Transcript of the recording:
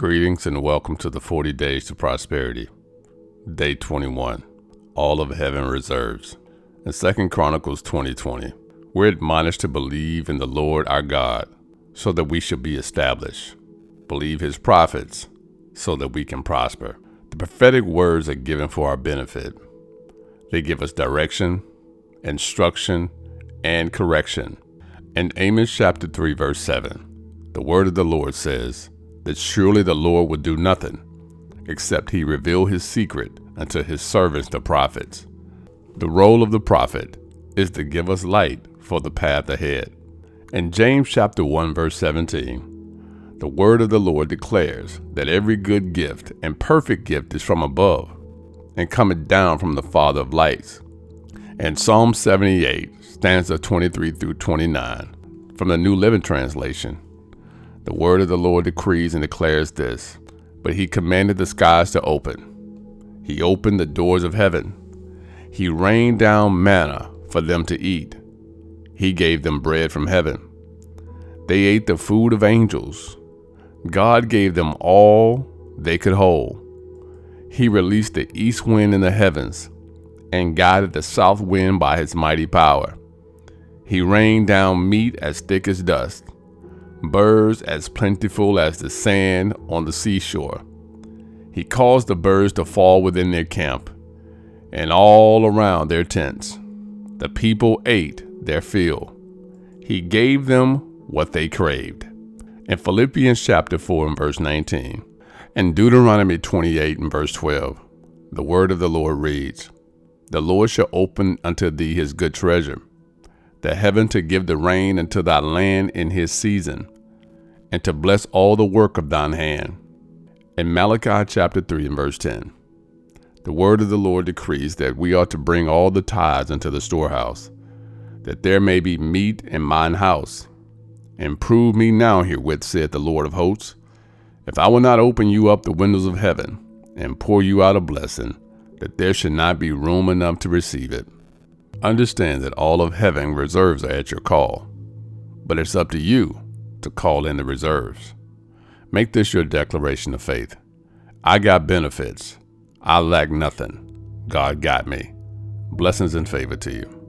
Greetings and welcome to the 40 Days to Prosperity, Day 21. All of Heaven Reserves. In 2 Chronicles 2020, we're admonished to believe in the Lord our God so that we shall be established. Believe his prophets so that we can prosper. The prophetic words are given for our benefit. They give us direction, instruction, and correction. In Amos chapter 3 verse 7, the word of the Lord says, that surely the Lord would do nothing except he reveal his secret unto his servants the prophets. The role of the prophet is to give us light for the path ahead. In James chapter 1 verse 17, the word of the Lord declares that every good gift and perfect gift is from above and cometh down from the Father of lights. And Psalm 78, stanza 23 through 29, from the New Living Translation, the word of the Lord decrees and declares this But he commanded the skies to open, he opened the doors of heaven, he rained down manna for them to eat, he gave them bread from heaven. They ate the food of angels. God gave them all they could hold. He released the east wind in the heavens and guided the south wind by his mighty power. He rained down meat as thick as dust birds as plentiful as the sand on the seashore. He caused the birds to fall within their camp and all around their tents. The people ate their fill. He gave them what they craved. In Philippians chapter 4 and verse 19, and Deuteronomy 28 and verse 12, the word of the Lord reads, The Lord shall open unto thee his good treasure the heaven to give the rain unto thy land in his season, and to bless all the work of thine hand. In Malachi chapter 3 and verse 10, the word of the Lord decrees that we ought to bring all the tithes into the storehouse, that there may be meat in mine house. And prove me now herewith, saith the Lord of hosts, if I will not open you up the windows of heaven and pour you out a blessing, that there should not be room enough to receive it. Understand that all of heaven reserves are at your call, but it's up to you to call in the reserves. Make this your declaration of faith. I got benefits. I lack nothing. God got me. Blessings and favor to you.